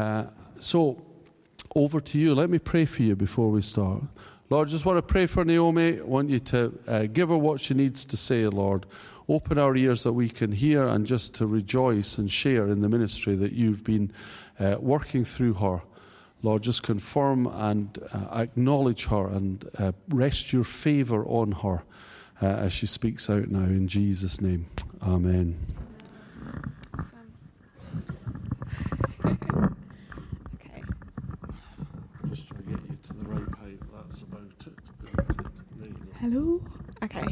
Uh, so, over to you. Let me pray for you before we start. Lord, just want to pray for Naomi. I want you to uh, give her what she needs to say, Lord. Open our ears that we can hear and just to rejoice and share in the ministry that you've been uh, working through her. Lord, just confirm and uh, acknowledge her and uh, rest your favor on her uh, as she speaks out now in Jesus' name. Amen. Okay. Just try to get you to the right height. That's about it. isn't it? There you go. Hello. Okay.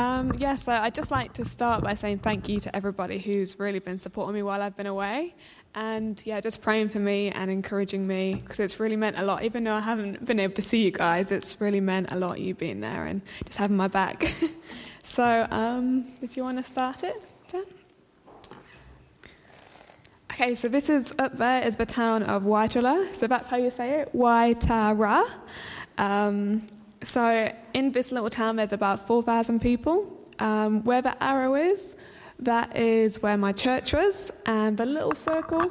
Um, yeah, so I'd just like to start by saying thank you to everybody who's really been supporting me while I've been away. And yeah, just praying for me and encouraging me because it's really meant a lot. Even though I haven't been able to see you guys, it's really meant a lot you being there and just having my back. so, um, if you want to start it, Jan? Okay, so this is up there is the town of Waitara. So that's how you say it, Waitara. Um, so in this little town, there's about 4,000 people. Um, where the arrow is, that is where my church was, and the little circle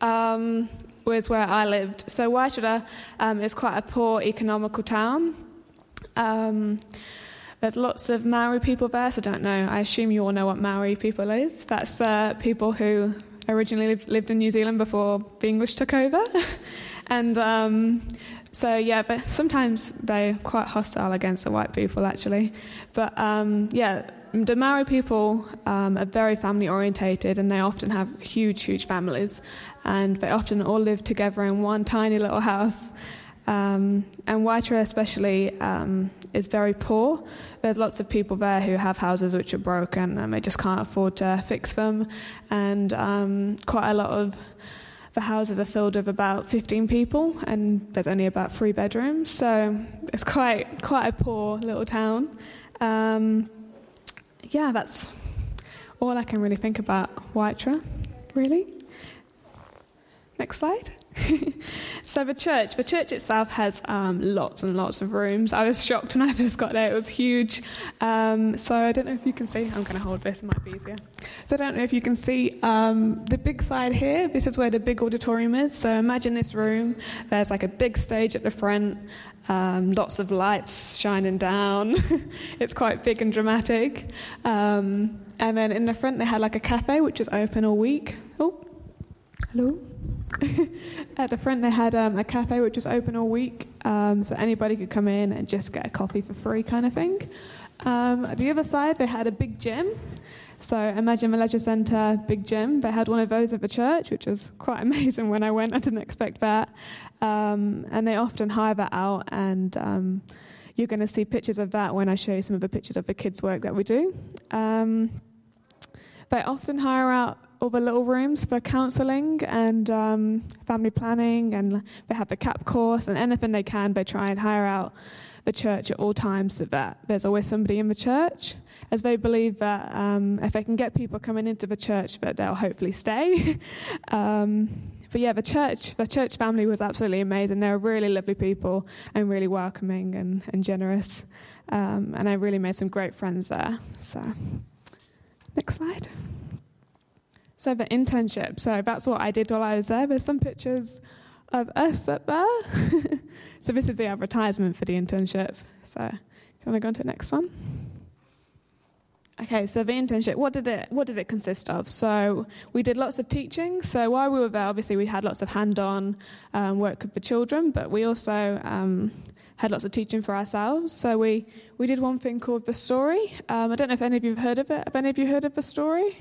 um, was where I lived. So Waitara um, is quite a poor economical town. Um, there's lots of Maori people there, so I don't know. I assume you all know what Maori people is. That's uh, people who originally lived, lived in New Zealand before the English took over. and um, so, yeah, but sometimes they're quite hostile against the white people, actually. But um, yeah, the Maori people um, are very family orientated and they often have huge, huge families. And they often all live together in one tiny little house. Um, and Waitara, especially, um, is very poor. There's lots of people there who have houses which are broken and they just can't afford to fix them. And um, quite a lot of the houses are filled with about 15 people, and there's only about three bedrooms. So it's quite quite a poor little town. Um, yeah, that's all I can really think about Waitara, really. Next slide. so the church, the church itself has um, lots and lots of rooms. I was shocked when I first got there; it was huge. Um, so I don't know if you can see. I'm going to hold this; it might be easier. So I don't know if you can see um, the big side here. This is where the big auditorium is. So imagine this room. There's like a big stage at the front, um, lots of lights shining down. it's quite big and dramatic. Um, and then in the front, they had like a cafe which is open all week. Oh, hello. At the front, they had um, a cafe which was open all week, um, so anybody could come in and just get a coffee for free, kind of thing. Um, the other side, they had a big gym. So imagine the leisure centre, big gym. They had one of those at the church, which was quite amazing when I went. I didn't expect that. Um, and they often hire that out, and um, you're going to see pictures of that when I show you some of the pictures of the kids' work that we do. Um, they often hire out the little rooms for counselling and um, family planning, and they have the CAP course and anything they can. They try and hire out the church at all times so that there's always somebody in the church, as they believe that um, if they can get people coming into the church, that they'll hopefully stay. um, but yeah, the church, the church family was absolutely amazing. They were really lovely people and really welcoming and, and generous. Um, and I really made some great friends there. So, next slide. So the internship. So that's what I did while I was there. There's some pictures of us up there. so this is the advertisement for the internship. So do you want to go on to the next one? Okay, so the internship, what did it what did it consist of? So we did lots of teaching. So while we were there, obviously we had lots of hand-on um, work with the children, but we also um, had lots of teaching for ourselves. So we we did one thing called the story. Um, I don't know if any of you have heard of it. Have any of you heard of the story?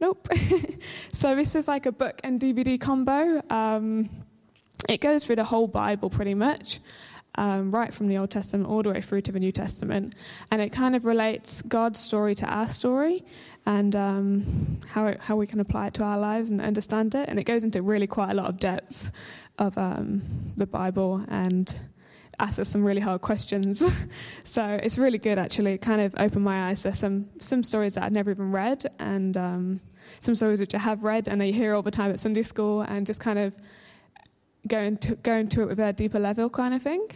Nope. so this is like a book and DVD combo. Um, it goes through the whole Bible pretty much, um, right from the Old Testament all the way through to the New Testament, and it kind of relates God's story to our story and um, how it, how we can apply it to our lives and understand it. And it goes into really quite a lot of depth of um, the Bible and asks us some really hard questions. so it's really good actually. It kind of opened my eyes to some some stories that I'd never even read and um, some stories which I have read and I hear all the time at Sunday school and just kind of go into go into it with a deeper level kind of thing.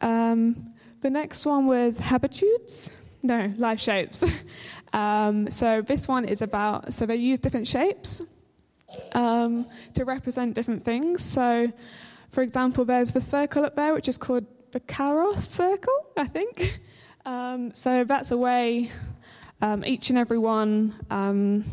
Um, the next one was habitudes. No, life shapes. um, so this one is about so they use different shapes um, to represent different things. So, for example, there's the circle up there, which is called the Kairos circle, I think. Um, so that's a way um, each and every one um,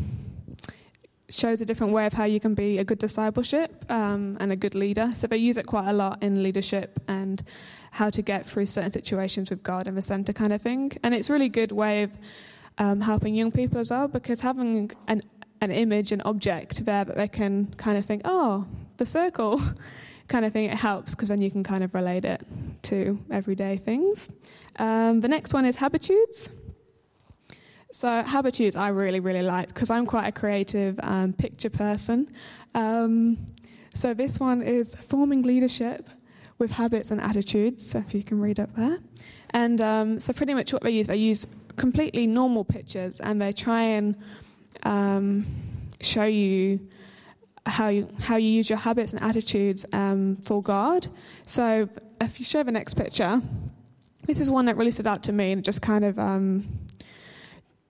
shows a different way of how you can be a good discipleship um, and a good leader. So they use it quite a lot in leadership and how to get through certain situations with God in the center, kind of thing. And it's a really good way of um, helping young people as well because having an an image, an object there that they can kind of think, oh, the circle kind of thing, it helps because then you can kind of relate it to everyday things. Um, the next one is habitudes. So habitudes I really, really like because I'm quite a creative um, picture person. Um, so this one is forming leadership with habits and attitudes. So if you can read up there. And um, so pretty much what they use, they use completely normal pictures and they try and um, show you how you how you use your habits and attitudes um, for God. So if you show the next picture, this is one that really stood out to me and it just kind of um,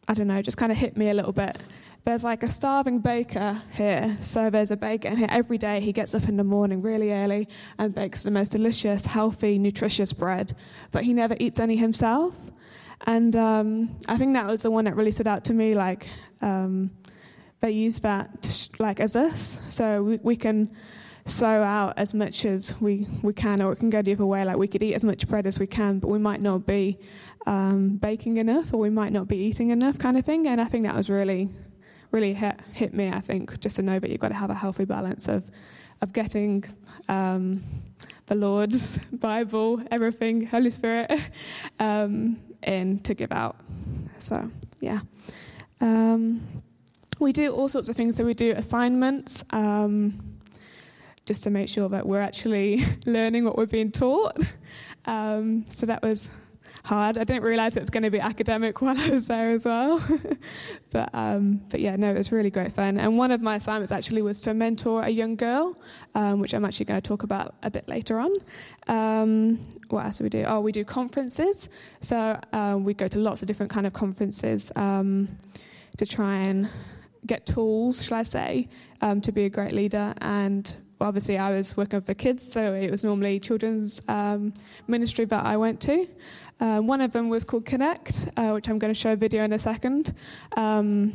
I don't know, just kind of hit me a little bit. There's like a starving baker here. So there's a baker in here every day. He gets up in the morning really early and bakes the most delicious, healthy, nutritious bread, but he never eats any himself. And um, I think that was the one that really stood out to me. Like um, they use that like as us, so we, we can sow out as much as we, we can, or it can go the other way. Like we could eat as much bread as we can, but we might not be um, baking enough, or we might not be eating enough, kind of thing. And I think that was really, really hit, hit me. I think just to know that you've got to have a healthy balance of of getting um, the Lord's Bible, everything, Holy Spirit, um, in to give out. So yeah. Um, we do all sorts of things. So we do assignments. Um, just to make sure that we're actually learning what we're being taught. Um, so that was hard. I didn't realise it was going to be academic while I was there as well. but um, but yeah, no, it was really great fun. And one of my assignments actually was to mentor a young girl, um, which I'm actually going to talk about a bit later on. Um, what else do we do? Oh, we do conferences. So uh, we go to lots of different kind of conferences um, to try and get tools, shall I say, um, to be a great leader and obviously I was working for kids, so it was normally children's um, ministry that I went to. Um, one of them was called Connect, uh, which I'm going to show a video in a second. Um,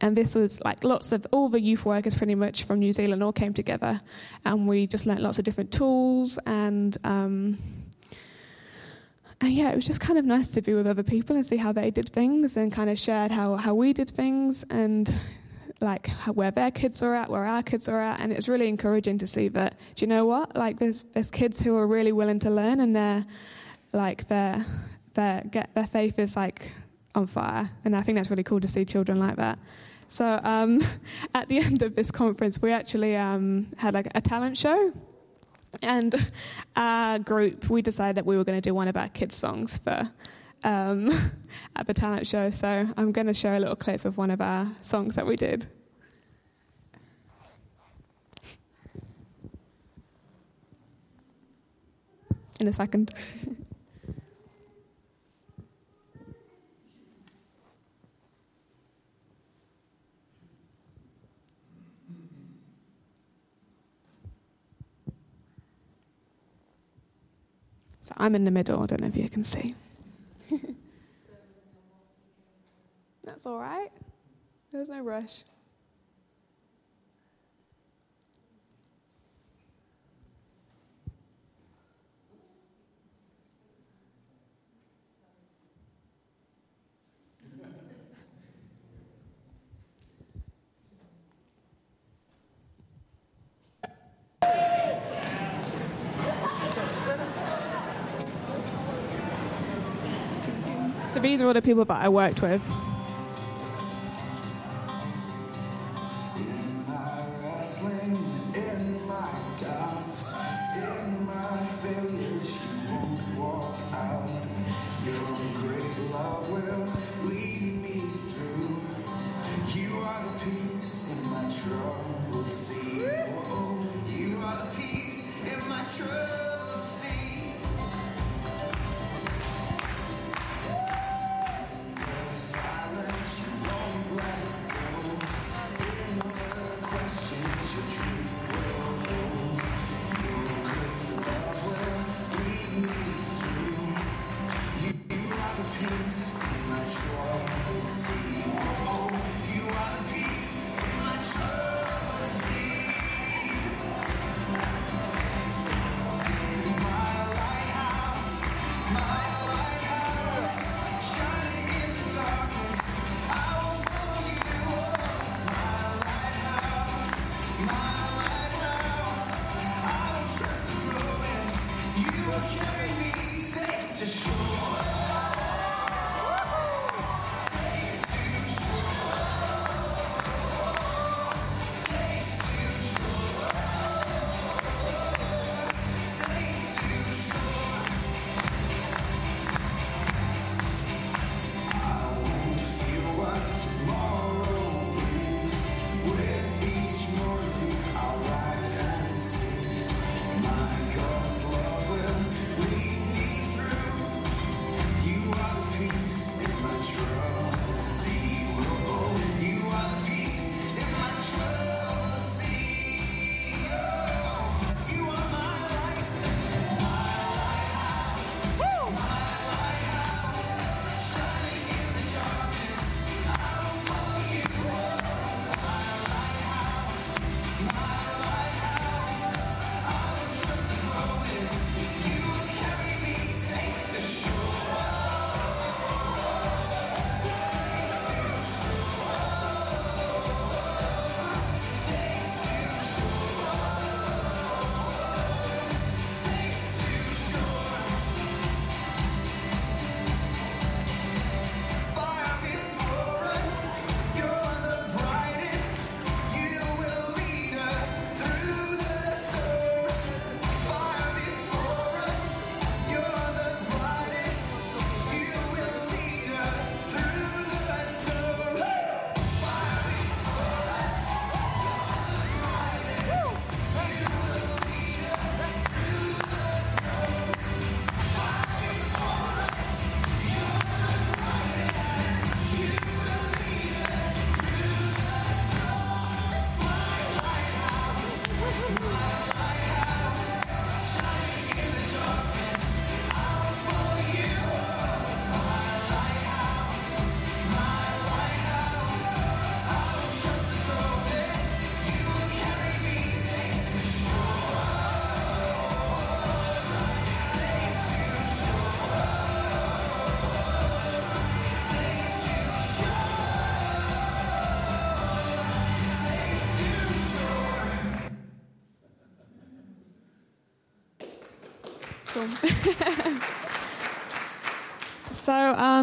and this was like lots of all the youth workers pretty much from New Zealand all came together, and we just learnt lots of different tools and. And yeah, it was just kind of nice to be with other people and see how they did things and kind of shared how, how we did things and like where their kids are at, where our kids are at, and it's really encouraging to see that. Do you know what? Like there's there's kids who are really willing to learn, and they're like their their get their faith is like on fire, and I think that's really cool to see children like that. So um, at the end of this conference, we actually um, had like a talent show. And our group, we decided that we were going to do one of our kids' songs for um, at the talent show. So I'm going to show a little clip of one of our songs that we did. In a second. So I'm in the middle. I don't know if you can see. That's all right. There's no rush. So these are all the people that I worked with.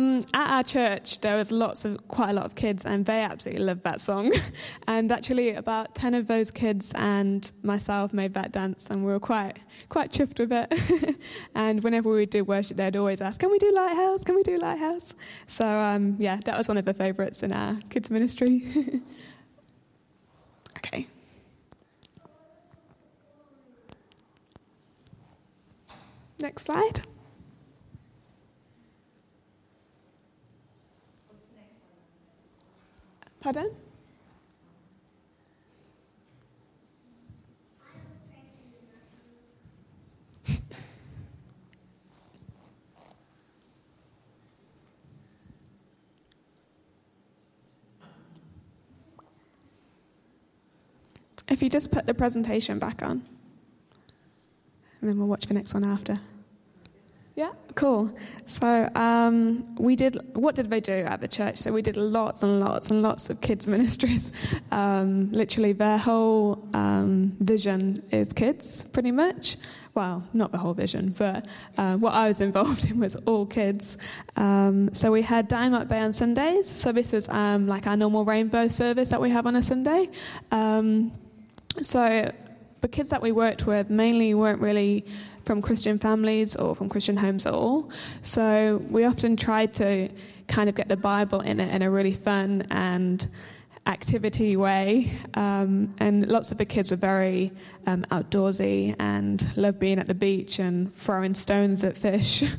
Um, at our church, there was lots of quite a lot of kids, and they absolutely loved that song. and actually, about ten of those kids and myself made that dance, and we were quite quite chuffed with it. and whenever we did worship, they'd always ask, "Can we do Lighthouse? Can we do Lighthouse?" So um, yeah, that was one of the favourites in our kids ministry. okay. Next slide. Pardon? if you just put the presentation back on, and then we'll watch the next one after. Yeah, cool. So um, we did. What did they do at the church? So we did lots and lots and lots of kids ministries. Um, literally, their whole um, vision is kids, pretty much. Well, not the whole vision, but uh, what I was involved in was all kids. Um, so we had Dynamite Bay on Sundays. So this is um, like our normal rainbow service that we have on a Sunday. Um, so the kids that we worked with mainly weren't really from Christian families or from Christian homes at all. So we often tried to kind of get the Bible in it in a really fun and activity way. Um, and lots of the kids were very um, outdoorsy and loved being at the beach and throwing stones at fish.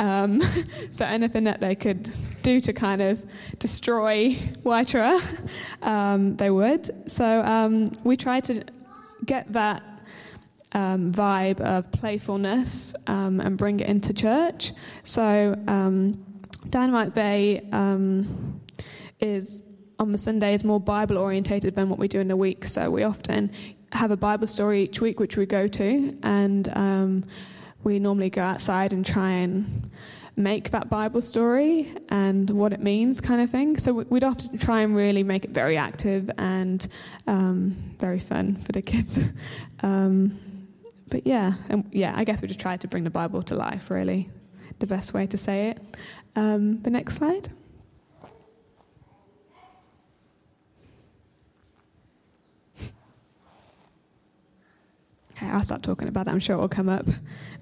Um, so anything that they could do to kind of destroy Waitara, um, they would. So um, we tried to get that um, vibe of playfulness um, and bring it into church. So, um, Dynamite Bay um, is on the Sundays more Bible orientated than what we do in the week. So, we often have a Bible story each week which we go to, and um, we normally go outside and try and make that Bible story and what it means, kind of thing. So we'd often try and really make it very active and um, very fun for the kids. um, but yeah, and yeah, I guess we just tried to bring the Bible to life, really, the best way to say it. Um, the next slide. I'll start talking about that. I'm sure it will come up.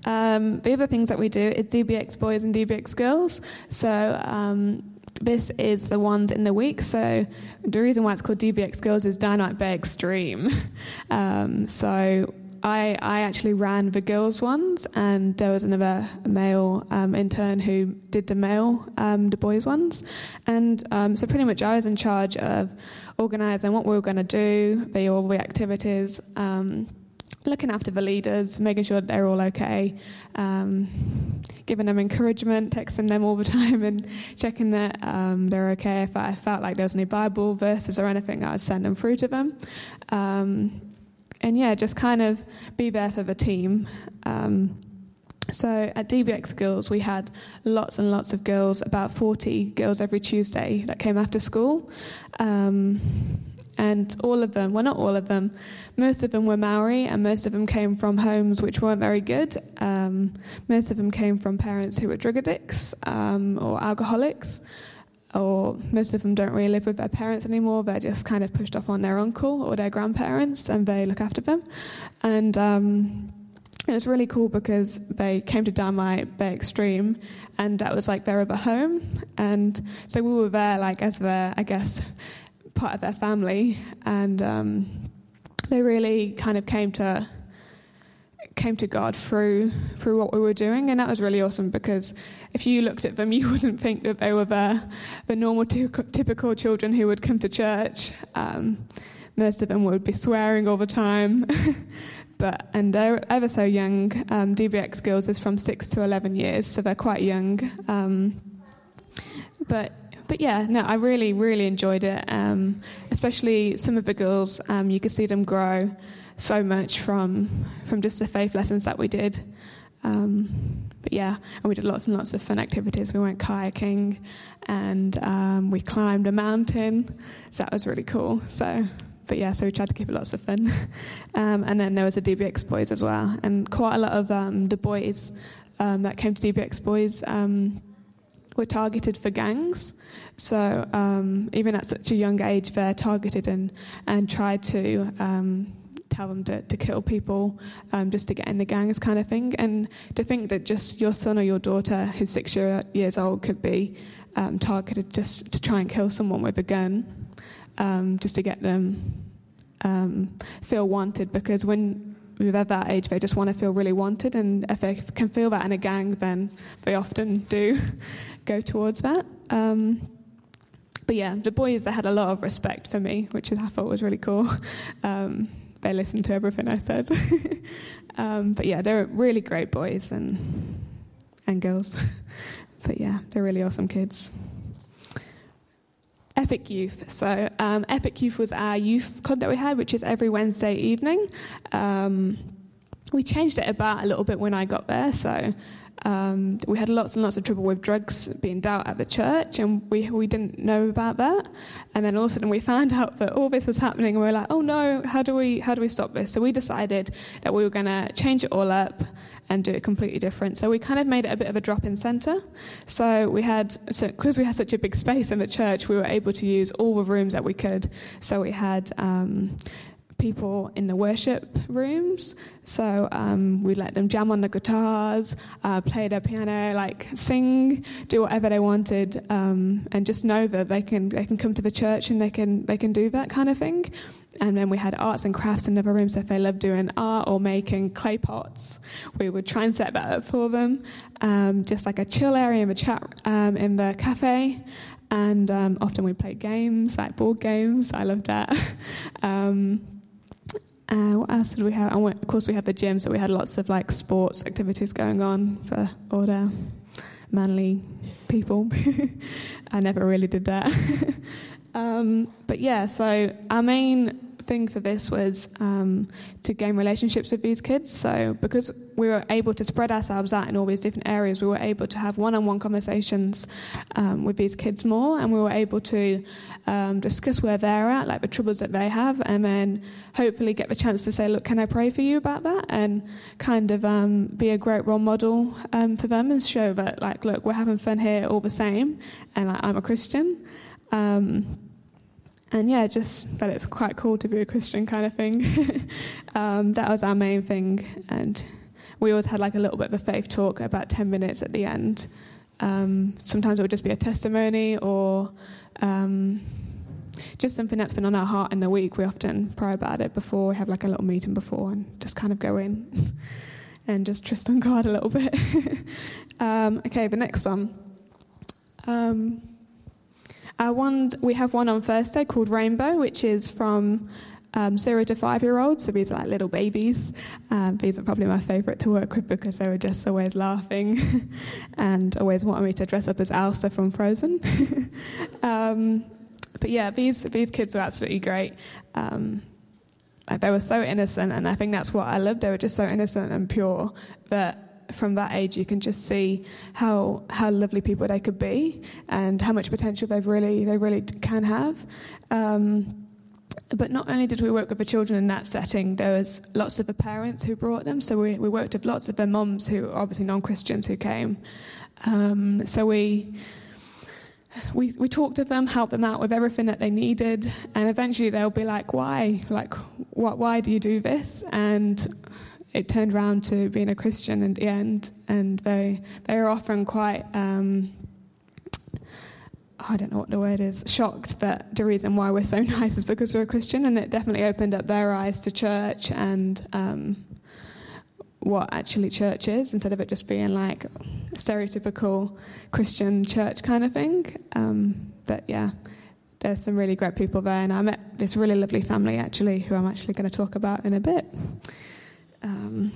Um, the other things that we do is DBX boys and DBX girls. So um, this is the ones in the week. So the reason why it's called DBX girls is Dynamite Bay Extreme. Um, so I, I actually ran the girls' ones, and there was another male um, intern who did the male, um, the boys' ones. And um, so pretty much I was in charge of organising what we were going to do, the, all the activities, um, looking after the leaders, making sure that they're all okay, um, giving them encouragement, texting them all the time, and checking that um, they're okay. If I felt like there was any Bible verses or anything, I would send them through to them and yeah, just kind of be there for the team. Um, so at DBX Girls, we had lots and lots of girls, about 40 girls every Tuesday that came after school. Um, and all of them, well, not all of them, most of them were Maori, and most of them came from homes which weren't very good. Um, most of them came from parents who were drug addicts um, or alcoholics or most of them don't really live with their parents anymore. They're just kind of pushed off on their uncle or their grandparents, and they look after them. And um, it was really cool because they came to Dynamite Bay Extreme, and that was like their other home. And so we were there, like as their, I guess, part of their family, and um, they really kind of came to came to God through through what we were doing, and that was really awesome because if you looked at them, you wouldn't think that they were the, the normal, typical children who would come to church. Um, most of them would be swearing all the time. but and they're ever so young. Um, DBX girls is from six to eleven years, so they're quite young. Um, but but yeah, no, I really really enjoyed it. Um, especially some of the girls, um, you could see them grow so much from from just the faith lessons that we did. Um, but yeah, and we did lots and lots of fun activities. We went kayaking, and um, we climbed a mountain, so that was really cool. So but yeah, so we tried to keep it lots of fun. Um, and then there was a DBX Boys as well, and quite a lot of um, the boys um, that came to DBX Boys um, were targeted for gangs. So um, even at such a young age, they're targeted and and tried to. Um, tell them to, to kill people just to get in the gangs, kind of thing. And to think that just your son or your daughter, who's six year, years old, could be targeted just to try and kill someone with a gun um, just to get them um, feel wanted. Because when we're at that age, they just want to feel really wanted, and if they can feel that in a gang, then they often do go towards that. Um, but yeah, the boys they had a lot of respect for me, which I thought was really cool. Um, they listened to everything I said. Um, but yeah, they're really great boys and and girls. but yeah, they're really awesome kids. Epic Youth. So, um, Epic Youth was our youth club that we had, which is every Wednesday evening. Um, we changed it about a little bit when I got there. So, um, we had lots and lots of trouble with drugs being dealt at the church, and we, we didn't know about that. And then all of a sudden, we found out that all this was happening, and we were like, "Oh no! How do we how do we stop this?" So we decided that we were going to change it all up and do it completely different. So we kind of made it a bit of a drop-in center. So we had, because so, we had such a big space in the church, we were able to use all the rooms that we could. So we had um, people in the worship rooms. So um, we let them jam on the guitars, uh, play their piano, like sing, do whatever they wanted, um, and just know that they can they can come to the church and they can they can do that kind of thing. And then we had arts and crafts in other rooms. So if they loved doing art or making clay pots, we would try and set that up for them. Um, just like a chill area in the chat um, in the cafe. And um, often we played games, like board games. I loved that. Um, uh, what else did we have? And of course, we had the gym, so we had lots of like sports activities going on for the manly people. I never really did that. um, but yeah, so our main thing for this was um, to gain relationships with these kids. So, because we were able to spread ourselves out in all these different areas, we were able to have one on one conversations um, with these kids more, and we were able to um, discuss where they're at, like the troubles that they have, and then hopefully get the chance to say, Look, can I pray for you about that? And kind of um, be a great role model um, for them and show that, like, look, we're having fun here all the same, and like, I'm a Christian. Um, and yeah, just that it's quite cool to be a Christian kind of thing. um, that was our main thing, and we always had like a little bit of a faith talk about ten minutes at the end. Um, sometimes it would just be a testimony or um, just something that's been on our heart in the week. We often pray about it before we have like a little meeting before, and just kind of go in and just trust on God a little bit. Um, okay, the next one. Uh, one, we have one on Thursday called Rainbow, which is from um, zero to five year olds. So these are like little babies. Um, these are probably my favourite to work with because they were just always laughing and always wanting me to dress up as Elsa from Frozen. um, but yeah, these these kids are absolutely great. Um, they were so innocent, and I think that's what I loved. They were just so innocent and pure that from that age, you can just see how how lovely people they could be and how much potential they've really they really can have. Um, but not only did we work with the children in that setting, there was lots of the parents who brought them. So we, we worked with lots of their moms who are obviously non-Christians who came. Um, so we, we we talked to them, helped them out with everything that they needed, and eventually they'll be like, "Why? Like, what? Why do you do this?" And it turned around to being a Christian in the end, and they they are often quite. Um, I don't know what the word is, shocked, but the reason why we're so nice is because we're a Christian, and it definitely opened up their eyes to church and um, what actually church is, instead of it just being like stereotypical Christian church kind of thing. Um, but yeah, there's some really great people there, and I met this really lovely family actually, who I'm actually going to talk about in a bit. Um,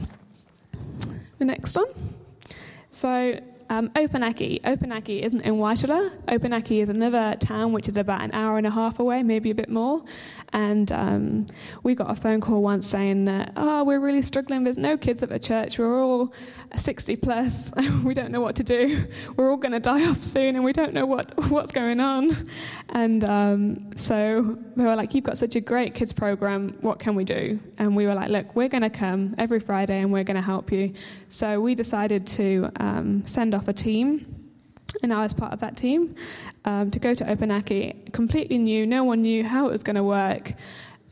the next one. So um, Opunake. Opunake isn't in Waitara. Opunake is another town which is about an hour and a half away, maybe a bit more. And um, we got a phone call once saying that, oh, we're really struggling. There's no kids at the church. We're all 60 plus. we don't know what to do. We're all going to die off soon and we don't know what, what's going on. And um, so they were like, You've got such a great kids program. What can we do? And we were like, Look, we're going to come every Friday and we're going to help you. So we decided to um, send off a team and I was part of that team um, to go to Opunake. Completely new, no one knew how it was going to work.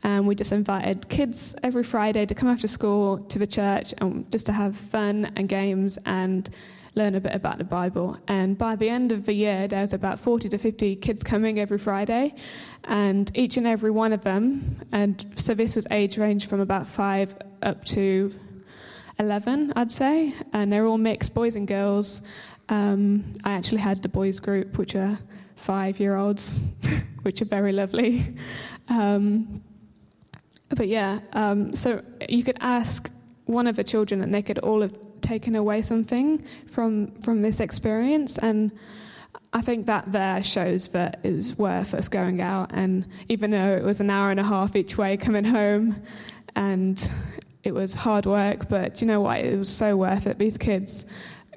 And we just invited kids every Friday to come after school to the church and just to have fun and games and learn a bit about the Bible. And by the end of the year, there was about 40 to 50 kids coming every Friday, and each and every one of them, and so this was age range from about five up to 11, I'd say, and they're all mixed, boys and girls. Um, I actually had the boys group, which are five year olds, which are very lovely. Um, but yeah, um, so you could ask one of the children, and they could all have taken away something from from this experience, and I think that there shows that it was worth us going out. And even though it was an hour and a half each way coming home, and it was hard work, but you know what? It was so worth it. These kids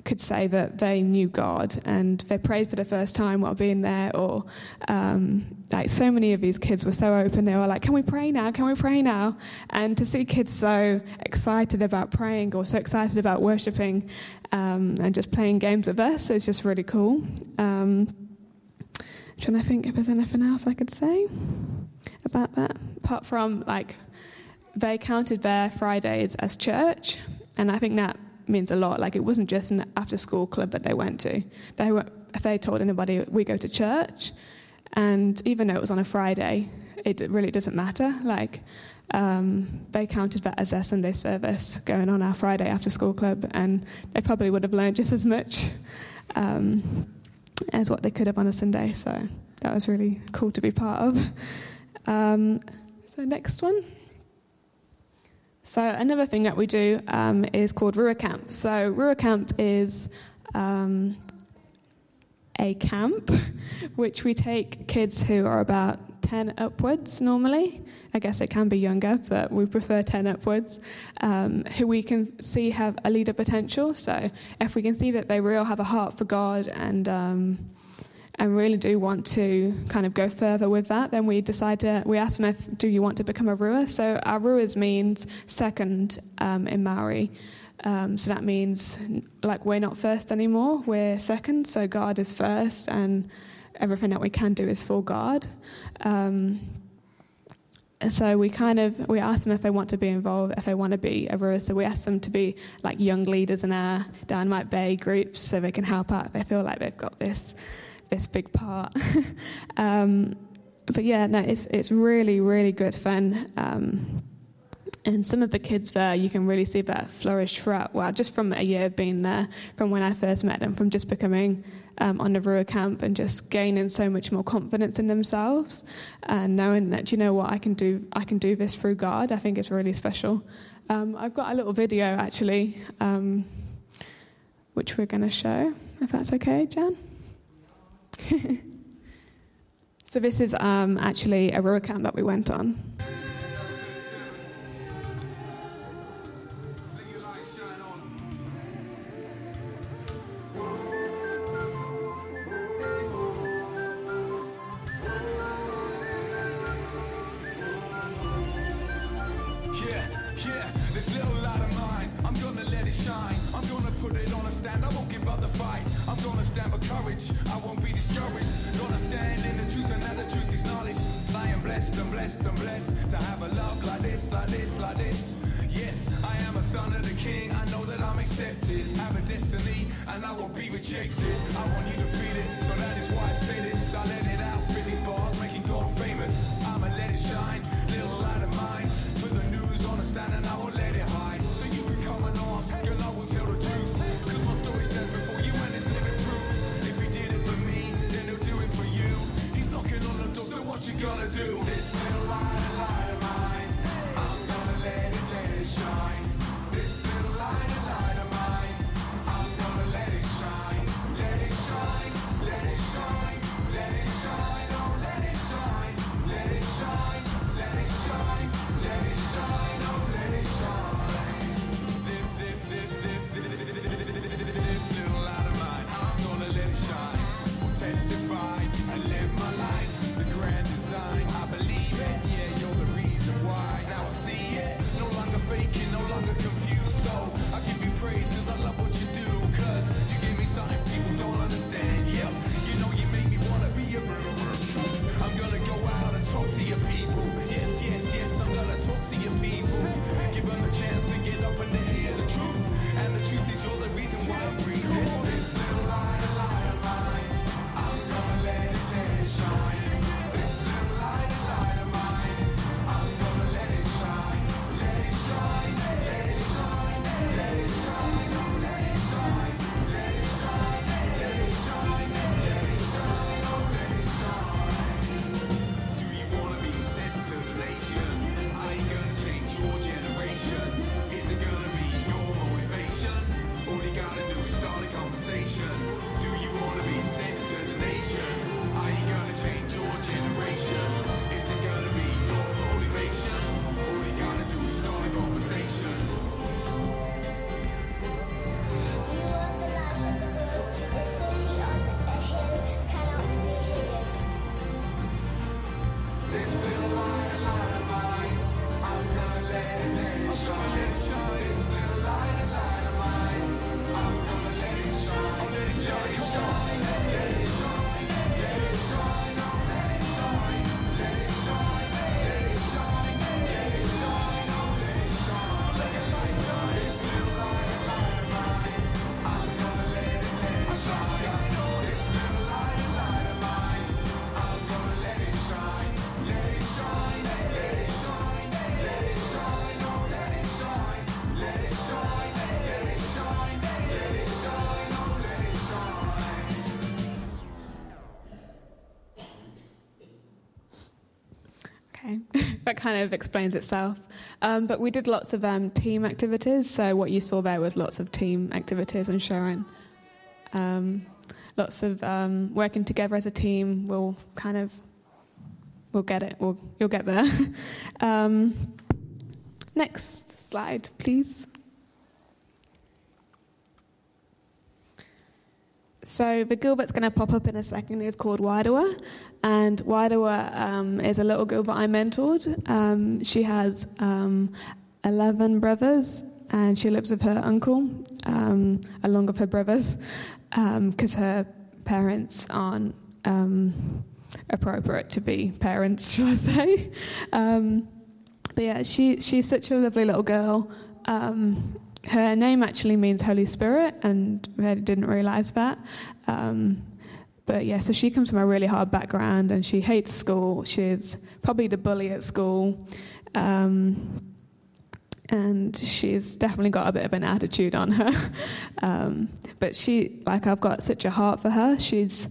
could say that they knew God and they prayed for the first time while being there, or um, like so many of these kids were so open. They were like, "Can we pray now? Can we pray now?" And to see kids so excited about praying or so excited about worshiping um, and just playing games with us is just really cool. Um, trying to think if there's anything else I could say about that, apart from like they counted their Fridays as church, and I think that means a lot. Like it wasn't just an after school club that they went to. They were, if they told anybody we go to church, and even though it was on a Friday, it really doesn't matter. Like um, they counted that as their Sunday service going on our Friday after school club, and they probably would have learned just as much um, as what they could have on a Sunday. So that was really cool to be part of. Um, so next one. So another thing that we do um, is called Rua Camp. So Rua Camp is um, a camp which we take kids who are about 10 upwards normally. I guess it can be younger, but we prefer 10 upwards, um, who we can see have a leader potential. So if we can see that they really have a heart for God and um, and really do want to kind of go further with that, then we decide to, we ask them if, do you want to become a Rua? So our Ruas means second um, in Maori. Um, so that means like we're not first anymore, we're second. So God is first, and everything that we can do is for God. Um, so we kind of we ask them if they want to be involved, if they want to be a Rua. So we ask them to be like young leaders in our Dynamite Bay groups, so they can help out if they feel like they've got this this big part. um, but yeah, no, it's it's really really good fun. Um, and some of the kids there, you can really see that flourish throughout. Well, just from a year of being there, from when I first met them, from just becoming um, on the Rua camp and just gaining so much more confidence in themselves, and knowing that you know what I can do, I can do this through God. I think it's really special. Um, I've got a little video actually, um, which we're going to show, if that's okay, Jan. so this is um, actually a Rua camp that we went on. That kind of explains itself. Um, but we did lots of um, team activities. So what you saw there was lots of team activities and sharing. Um, lots of um, working together as a team. We'll kind of, we'll get it. We'll, you'll get there. um, next slide, please. So the girl that's going to pop up in a second is called Wairua, and Wairua um, is a little girl that I mentored. Um, she has um, 11 brothers, and she lives with her uncle, um, along with her brothers, because her parents aren't um, appropriate to be parents, shall I say. Um, but yeah, she, she's such a lovely little girl. Um, her name actually means Holy Spirit, and I didn't realize that. Um, but yeah, so she comes from a really hard background, and she hates school. She's probably the bully at school, um, and she's definitely got a bit of an attitude on her. um, but she, like, I've got such a heart for her. She's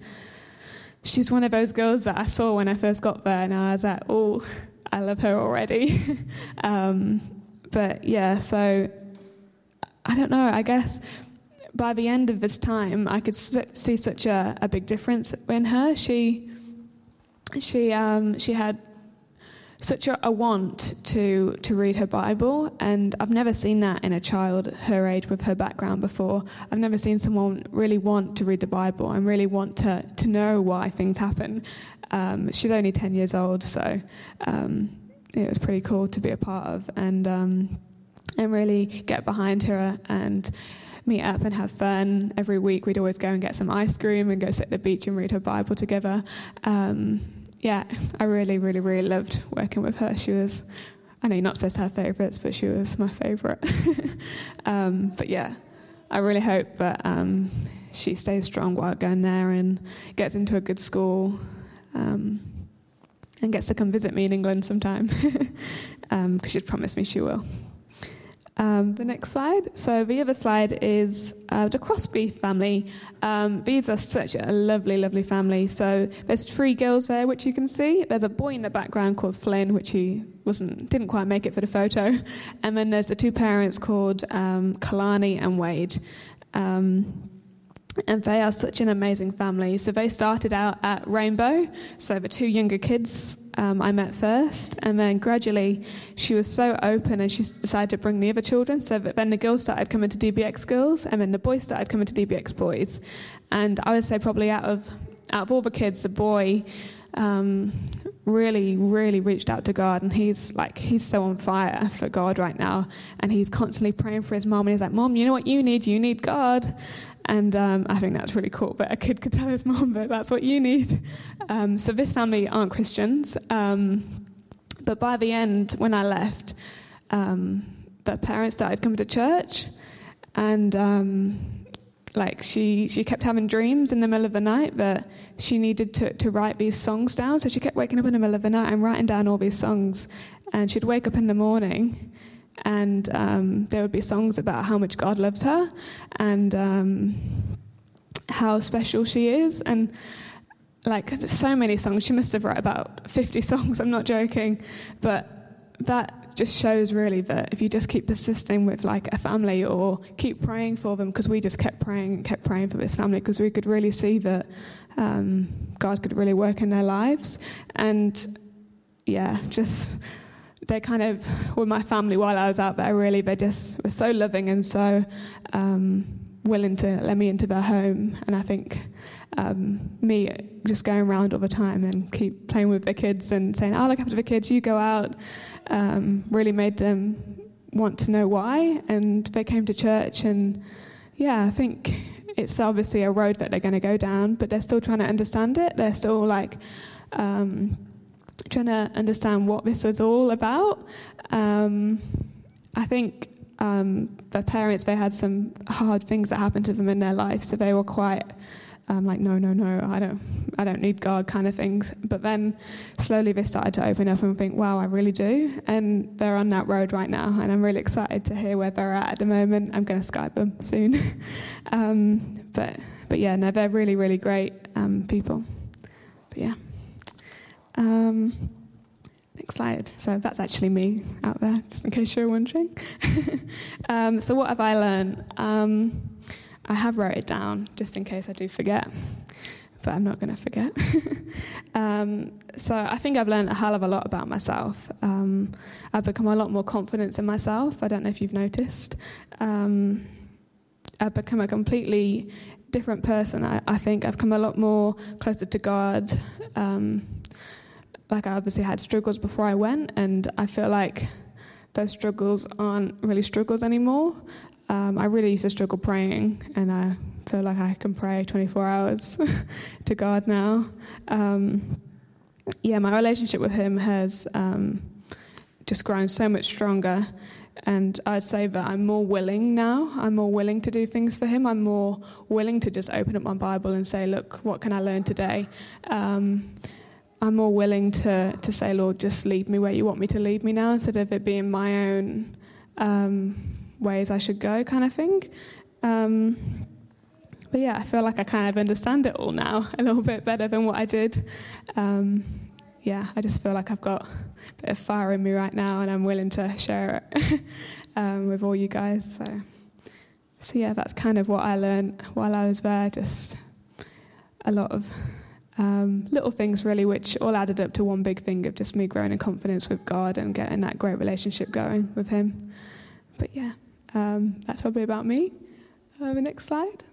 she's one of those girls that I saw when I first got there, and I was like, oh, I love her already. um, but yeah, so I don't know. I guess by the end of this time, I could see such a, a big difference in her. She she um, she had such a, a want to to read her Bible, and I've never seen that in a child her age with her background before. I've never seen someone really want to read the Bible and really want to to know why things happen. Um, she's only ten years old, so um, it was pretty cool to be a part of, and um, and really get behind her and meet up and have fun every week. We'd always go and get some ice cream and go sit at the beach and read her Bible together. Um, yeah, I really, really, really loved working with her. She was, I know you're not supposed to have favourites, but she was my favourite. um, but yeah, I really hope that um, she stays strong while going there and gets into a good school um, and gets to come visit me in England sometime because she's promised me she will. Um, the next slide. So the other slide is uh, the Crosby family. Um, these are such a lovely, lovely family. So there's three girls there, which you can see. There's a boy in the background called Flynn, which he wasn't didn't quite make it for the photo, and then there's the two parents called um, Kalani and Wade. Um, and they are such an amazing family. So they started out at Rainbow. So the two younger kids um, I met first, and then gradually she was so open and she decided to bring the other children. So that then the girls started coming to DBX girls, and then the boys started coming to DBX boys. And I would say probably out of out of all the kids, the boy um, really, really reached out to God, and he's like he's so on fire for God right now, and he's constantly praying for his mom, and he's like, "Mom, you know what you need? You need God." And um, I think that's really cool. But a kid could tell his mom that that's what you need. Um, so this family aren't Christians. Um, but by the end, when I left, um, the parents started coming to church, and um, like she she kept having dreams in the middle of the night that she needed to, to write these songs down. So she kept waking up in the middle of the night and writing down all these songs. And she'd wake up in the morning and um, there would be songs about how much God loves her and um, how special she is. And like so many songs, she must have written about 50 songs, I'm not joking. But that just shows really that if you just keep persisting with like a family or keep praying for them, because we just kept praying and kept praying for this family because we could really see that um, God could really work in their lives. And yeah, just they kind of were my family while I was out there. Really, they just were so loving and so um, willing to let me into their home. And I think um, me just going around all the time and keep playing with the kids and saying, "I'll look after the kids. You go out," um, really made them want to know why. And they came to church, and yeah, I think it's obviously a road that they're going to go down, but they're still trying to understand it. They're still like. Um, trying to understand what this was all about. Um, I think um, their parents they had some hard things that happened to them in their life, so they were quite um, like, no, no, no, I don't, I don't need God, kind of things. But then slowly they started to open up and think, wow, I really do, and they're on that road right now, and I'm really excited to hear where they're at at the moment. I'm going to Skype them soon, um, but but yeah, no, they're really, really great um, people. But yeah. Um, next slide. So that's actually me out there, just in case you're wondering. um, so what have I learned? Um, I have wrote it down just in case I do forget, but I'm not going to forget. um, so I think I've learned a hell of a lot about myself. Um, I've become a lot more confident in myself. I don't know if you've noticed. Um, I've become a completely different person. I, I think I've come a lot more closer to God. Um, like I obviously had struggles before I went, and I feel like those struggles aren't really struggles anymore. Um, I really used to struggle praying, and I feel like I can pray 24 hours to God now. Um, yeah, my relationship with Him has um, just grown so much stronger, and I'd say that I'm more willing now. I'm more willing to do things for Him. I'm more willing to just open up my Bible and say, "Look, what can I learn today?" I'm more willing to, to say, Lord, just lead me where you want me to lead me now, instead of it being my own um, ways I should go, kind of thing. Um, but yeah, I feel like I kind of understand it all now a little bit better than what I did. Um, yeah, I just feel like I've got a bit of fire in me right now, and I'm willing to share it um, with all you guys. So, so yeah, that's kind of what I learned while I was there. Just a lot of um, little things really, which all added up to one big thing of just me growing in confidence with God and getting that great relationship going with Him. But yeah, um, that's probably about me. Uh, the next slide.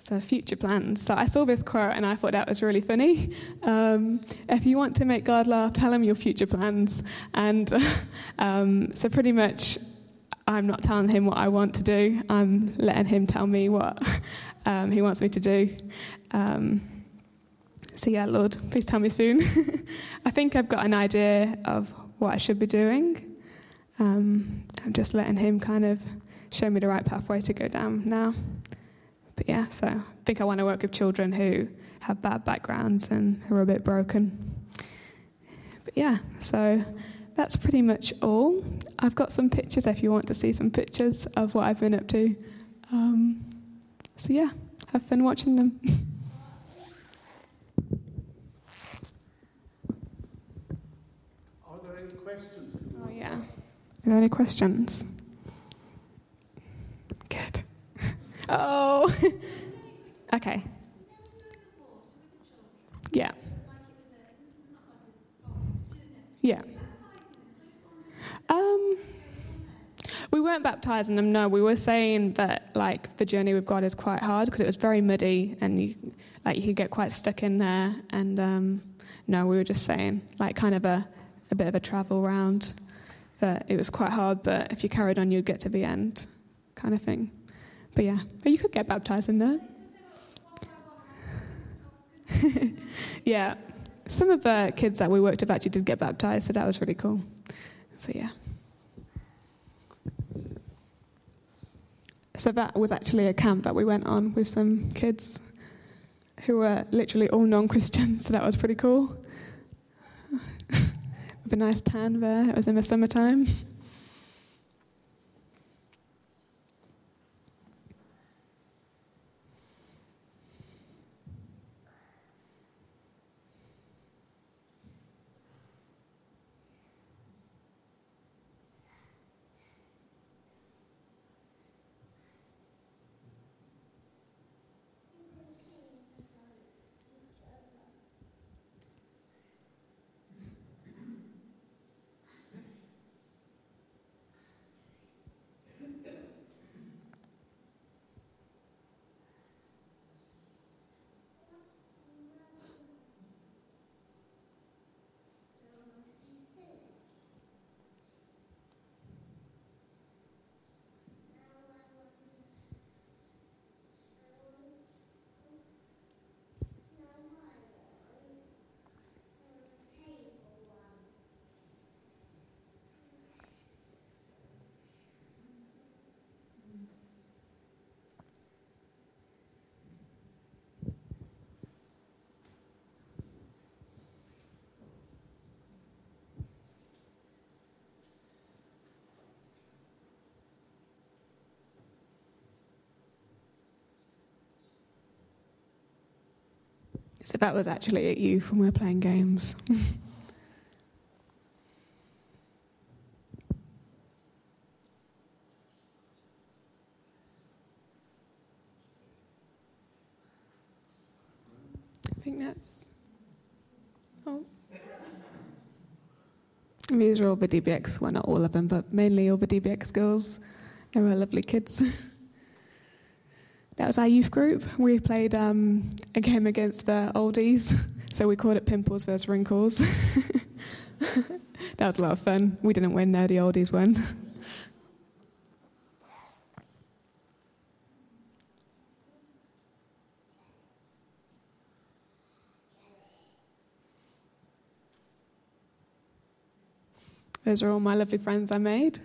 So future plans. So I saw this quote and I thought that was really funny. Um, if you want to make God laugh, tell him your future plans. And um, so pretty much, I'm not telling him what I want to do. I'm letting him tell me what um, he wants me to do. So, yeah, Lord, please tell me soon. I think I've got an idea of what I should be doing. Um, I'm just letting Him kind of show me the right pathway to go down now. But yeah, so I think I want to work with children who have bad backgrounds and who are a bit broken. But yeah, so that's pretty much all. I've got some pictures if you want to see some pictures of what I've been up to. Um, so, yeah, have fun watching them. Are there any questions? Oh, yeah. Are there any questions? Good. Oh, okay. Yeah. Yeah. Um, we weren't baptizing them. No, we were saying that like the journey with God is quite hard because it was very muddy and you like you could get quite stuck in there. And um, no, we were just saying like kind of a a bit of a travel round. That it was quite hard, but if you carried on, you'd get to the end, kind of thing. But yeah, but you could get baptized in there. yeah, some of the kids that we worked with actually did get baptized, so that was really cool. But yeah. So that was actually a camp that we went on with some kids who were literally all non-Christians, so that was pretty cool. With a nice tan there. It was in the summertime. So that was actually at youth when we were playing games. I think that's. Oh. These are all the DBX, well, not all of them, but mainly all the DBX girls. They were lovely kids. That was our youth group. We played um, a game against the oldies, so we called it Pimples versus Wrinkles. that was a lot of fun. We didn't win, no, the oldies won. Those are all my lovely friends I made.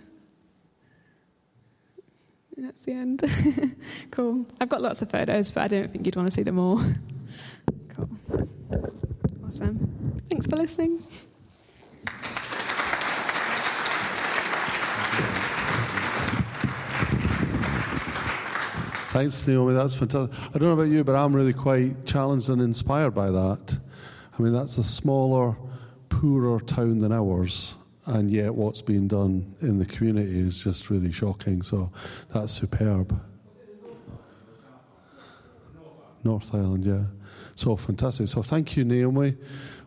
That's the end. cool. I've got lots of photos, but I don't think you'd want to see them all. cool. Awesome. Thanks for listening. Thanks, Naomi. That's fantastic. I don't know about you, but I'm really quite challenged and inspired by that. I mean, that's a smaller, poorer town than ours, and yet what's being done in the community is just really shocking. So that's superb. North Island, yeah. So fantastic. So thank you, Naomi.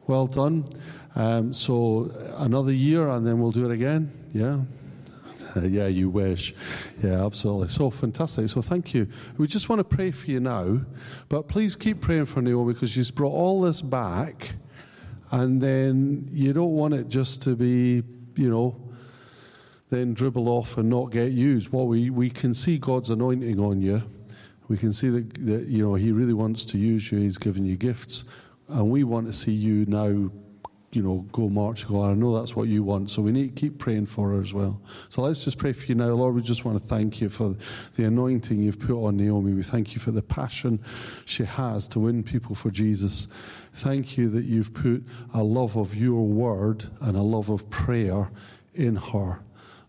Well done. Um, so another year, and then we'll do it again. Yeah. yeah, you wish. Yeah, absolutely. So fantastic. So thank you. We just want to pray for you now, but please keep praying for Naomi because she's brought all this back, and then you don't want it just to be, you know, then dribble off and not get used. What we, we can see God's anointing on you. We can see that, that you know He really wants to use you. He's given you gifts, and we want to see you now you know, go march, go. I know that's what you want, so we need to keep praying for her as well. So let's just pray for you now, Lord. We just want to thank you for the anointing you've put on Naomi. We thank you for the passion she has to win people for Jesus. Thank you that you've put a love of your word and a love of prayer in her.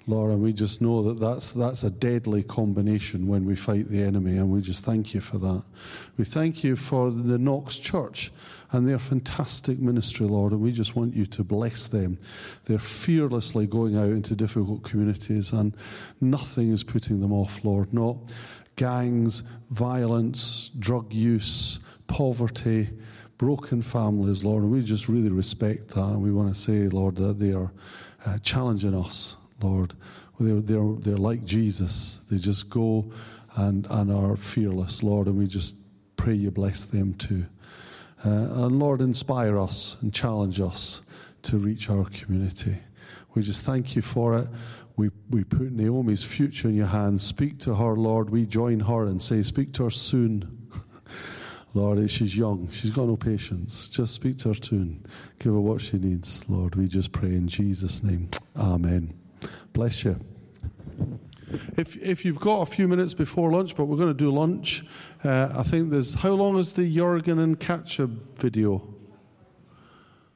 Lord, and we just know that that's, that's a deadly combination when we fight the enemy, and we just thank you for that. We thank you for the Knox Church and their fantastic ministry, Lord, and we just want you to bless them. They're fearlessly going out into difficult communities, and nothing is putting them off, Lord. Not gangs, violence, drug use, poverty, broken families, Lord, and we just really respect that, and we want to say, Lord, that they are uh, challenging us, Lord. They're, they're, they're like Jesus. They just go and, and are fearless, Lord, and we just pray you bless them too. Uh, and Lord, inspire us and challenge us to reach our community. We just thank you for it. We, we put Naomi's future in your hands. Speak to her, Lord. We join her and say, Speak to her soon. Lord, she's young. She's got no patience. Just speak to her soon. Give her what she needs, Lord. We just pray in Jesus' name. Amen. Bless you. If, if you've got a few minutes before lunch, but we're going to do lunch, uh, I think there's. How long is the Jurgen and Katja video?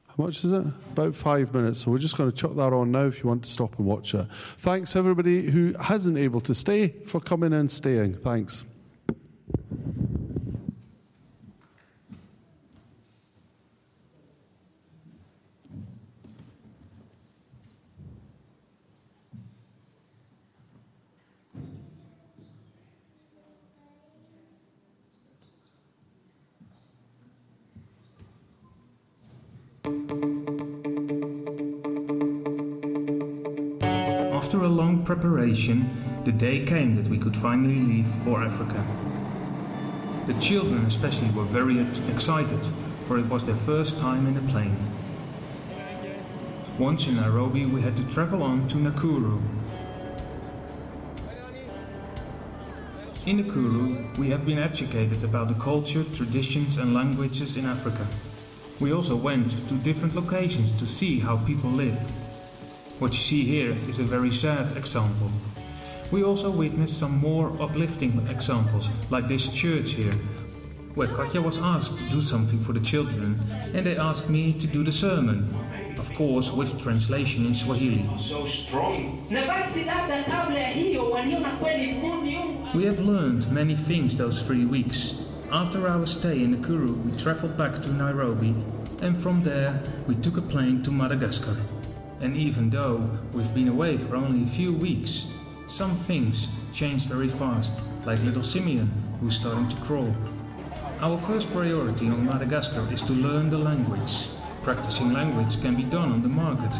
How much is it? About five minutes. So we're just going to chuck that on now if you want to stop and watch it. Thanks, everybody who hasn't able to stay, for coming and staying. Thanks. Finally leave for Africa. The children, especially, were very excited, for it was their first time in a plane. Once in Nairobi, we had to travel on to Nakuru. In Nakuru, we have been educated about the culture, traditions, and languages in Africa. We also went to different locations to see how people live. What you see here is a very sad example. We also witnessed some more uplifting examples, like this church here, where Katja was asked to do something for the children, and they asked me to do the sermon, of course with translation in Swahili. so strong. Na basi labda kabla ya hiyo waliona kweli mbuni huu We have learned many things those three weeks. After our stay in Nakuru, we traveled back to Nairobi, and from there, we took a plane to Madagascar. And even though we've been away for only a few weeks, some things change very fast, like little Simeon, who's starting to crawl. Our first priority on Madagascar is to learn the language. Practicing language can be done on the market.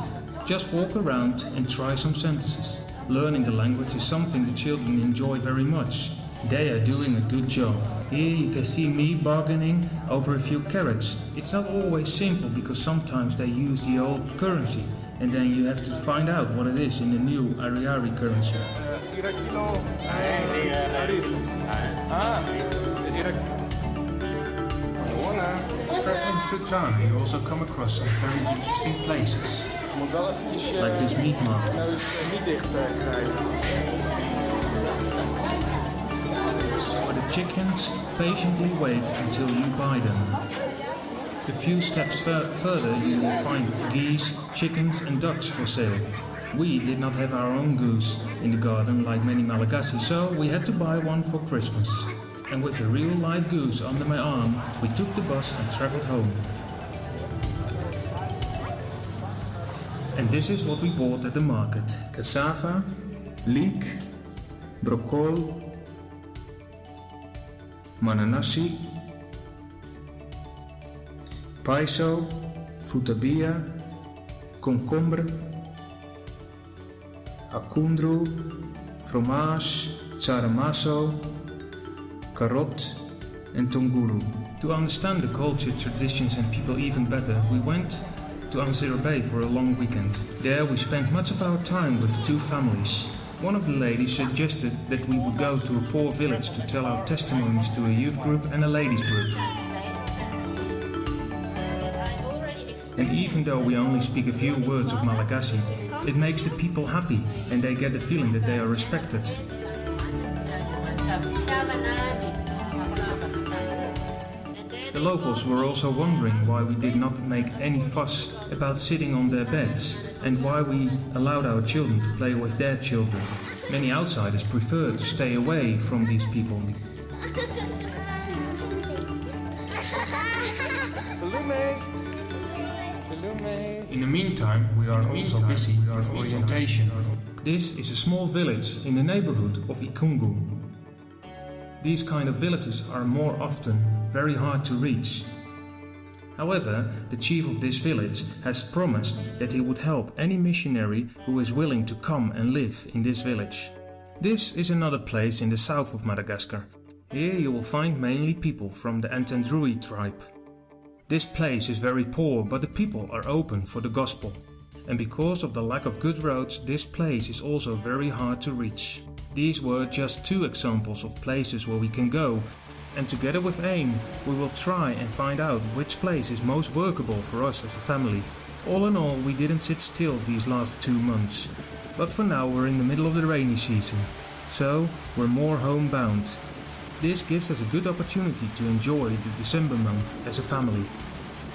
Just walk around and try some sentences. Learning the language is something the children enjoy very much. They are doing a good job. Here you can see me bargaining over a few carrots. It's not always simple because sometimes they use the old currency and then you have to find out what it is in the new Ariary currency. Traveling through Tana, you also come across some very interesting places, like this meat market. Where the chickens patiently wait until you buy them. A few steps fur- further, you will find geese, chickens, and ducks for sale. We did not have our own goose in the garden like many Malagasy, so we had to buy one for Christmas. And with a real live goose under my arm, we took the bus and traveled home. And this is what we bought at the market cassava, leek, broccoli, mananasi, paiso, futabia, concombre, akondro, fromage, tsaramaso, carrot, and tongolo. To understand the culture, traditions, and people even better, we went to Antsirabe for a long weekend. There we spent much of our time with two families. One of the ladies suggested that we would go to a poor village to tell our testimonies to a youth group and a ladies group. And even though we only speak a few words of Malagasy, it makes the people happy and they get the feeling that they are respected. The locals were also wondering why we did not make any fuss about sitting on their beds and why we allowed our children to play with their children. Many outsiders prefer to stay away from these people. The meantime, we are also busy with orientation. This is a small village in the neighborhood of Ikungu. These kind of villages are more often very hard to reach. However, the chief of this village has promised that he would help any missionary who is willing to come and live in this village. This is another place in the south of Madagascar. Here you will find mainly people from the Antandroy tribe. This place is very poor, but the people are open for the gospel. And because of the lack of good roads, this place is also very hard to reach. These were just two examples of places where we can go, and together with AIM, we will try and find out which place is most workable for us as a family. All in all, we didn't sit still these last two months, but for now we're in the middle of the rainy season, so we're more homebound. This gives us a good opportunity to enjoy the December month as a family.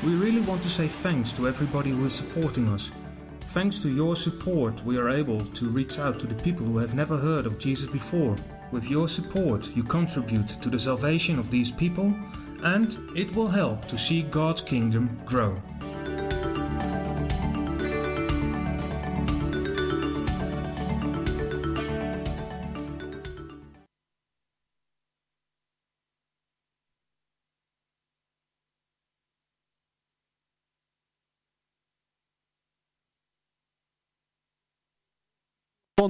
We really want to say thanks to everybody who is supporting us. Thanks to your support, we are able to reach out to the people who have never heard of Jesus before. With your support, you contribute to the salvation of these people, and it will help to see God's kingdom grow.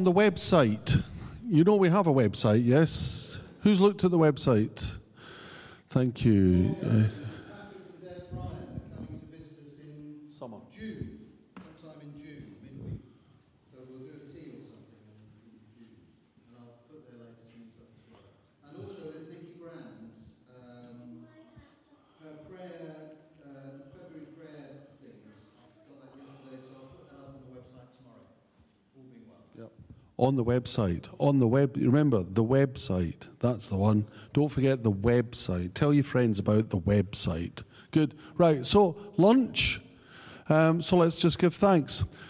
The website, you know we have a website, yes? Who's looked at the website? Thank you. Uh, Patrick and Deb Bryan are coming to visit us in Summer. June, sometime in June, midweek. So we'll do a tea or something in, in June, and I'll put their latest news up as well. And also there's Nikki Brand's, um, her prayer, uh, February prayer thing. I got that yesterday, so I'll put that up on the website tomorrow. All being well. On the website. On the web, remember the website. That's the one. Don't forget the website. Tell your friends about the website. Good. Right. So lunch. Um, so let's just give thanks.